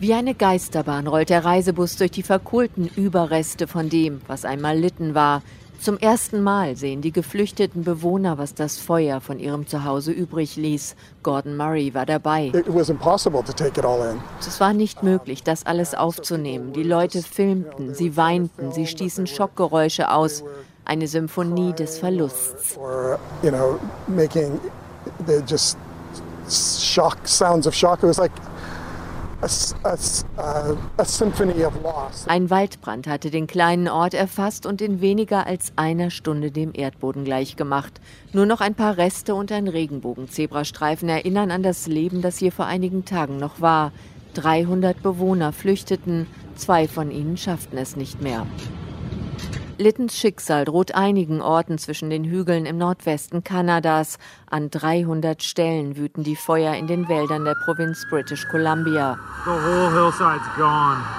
Wie eine Geisterbahn rollt der Reisebus durch die verkohlten Überreste von dem, was einmal Litten war. Zum ersten Mal sehen die geflüchteten Bewohner, was das Feuer von ihrem Zuhause übrig ließ. Gordon Murray war dabei. Es war nicht möglich, das alles aufzunehmen. Die Leute filmten, sie weinten, sie stießen Schockgeräusche aus. Eine Symphonie des Verlusts. Shock, sounds of shock. It was like ein Waldbrand hatte den kleinen Ort erfasst und in weniger als einer Stunde dem Erdboden gleichgemacht. Nur noch ein paar Reste und ein Regenbogen-Zebrastreifen erinnern an das Leben, das hier vor einigen Tagen noch war. 300 Bewohner flüchteten, zwei von ihnen schafften es nicht mehr. Littens Schicksal droht einigen Orten zwischen den Hügeln im Nordwesten Kanadas. An 300 Stellen wüten die Feuer in den Wäldern der Provinz British Columbia.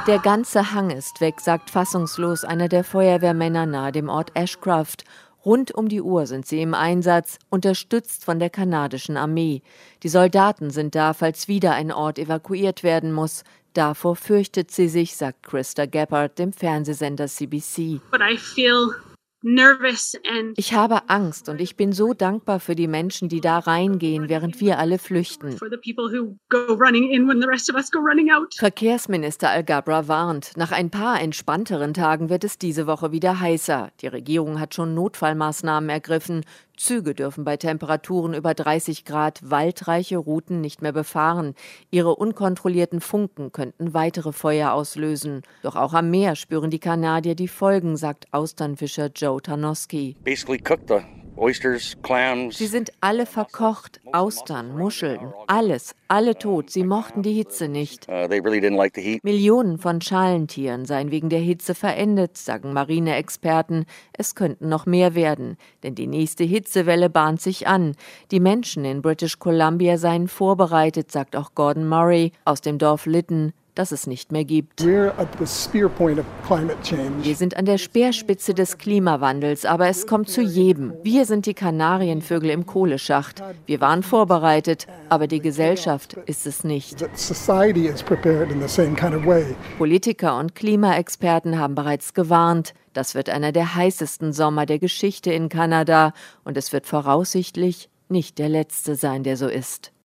Der ganze Hang ist weg, sagt fassungslos einer der Feuerwehrmänner nahe dem Ort Ashcroft. Rund um die Uhr sind sie im Einsatz, unterstützt von der kanadischen Armee. Die Soldaten sind da, falls wieder ein Ort evakuiert werden muss. Davor fürchtet sie sich, sagt Christa Gabbard dem Fernsehsender CBC. Ich habe Angst und ich bin so dankbar für die Menschen, die da reingehen, während wir alle flüchten. Verkehrsminister Al-Gabra warnt, nach ein paar entspannteren Tagen wird es diese Woche wieder heißer. Die Regierung hat schon Notfallmaßnahmen ergriffen. Züge dürfen bei Temperaturen über 30 Grad waldreiche Routen nicht mehr befahren. Ihre unkontrollierten Funken könnten weitere Feuer auslösen. Doch auch am Meer spüren die Kanadier die Folgen, sagt Austernfischer Joe Tarnowski. Basically cook the. Sie sind alle verkocht, Austern, Muscheln, alles, alle tot. Sie mochten die Hitze nicht. Uh, Millionen von Schalentieren seien wegen der Hitze verendet, sagen Marineexperten. Es könnten noch mehr werden, denn die nächste Hitzewelle bahnt sich an. Die Menschen in British Columbia seien vorbereitet, sagt auch Gordon Murray aus dem Dorf Lytton das es nicht mehr gibt. Wir sind an der Speerspitze des Klimawandels, aber es kommt zu jedem. Wir sind die Kanarienvögel im Kohleschacht. Wir waren vorbereitet, aber die Gesellschaft ist es nicht. Politiker und Klimaexperten haben bereits gewarnt. Das wird einer der heißesten Sommer der Geschichte in Kanada und es wird voraussichtlich nicht der letzte sein, der so ist.